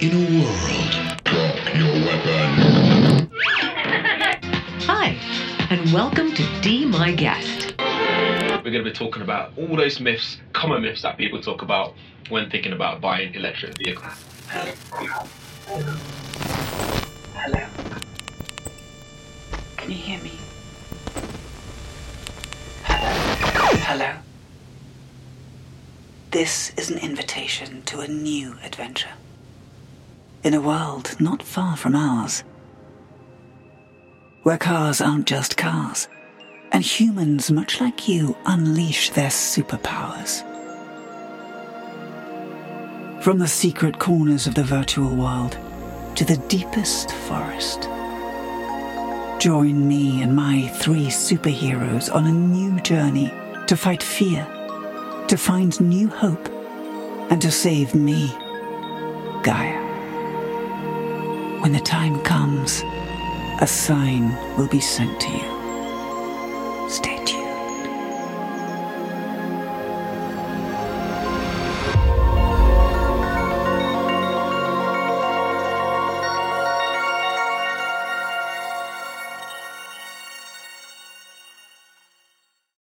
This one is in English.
in a world. Drop your weapon. Hi, and welcome to D My Guest. We're going to be talking about all those myths, common myths that people talk about when thinking about buying electric vehicles. Hello. Hello. Can you hear me? Hello. Hello. This is an invitation to a new adventure. In a world not far from ours. Where cars aren't just cars, and humans, much like you, unleash their superpowers. From the secret corners of the virtual world to the deepest forest. Join me and my three superheroes on a new journey to fight fear, to find new hope, and to save me, Gaia. When the time comes, a sign will be sent to you.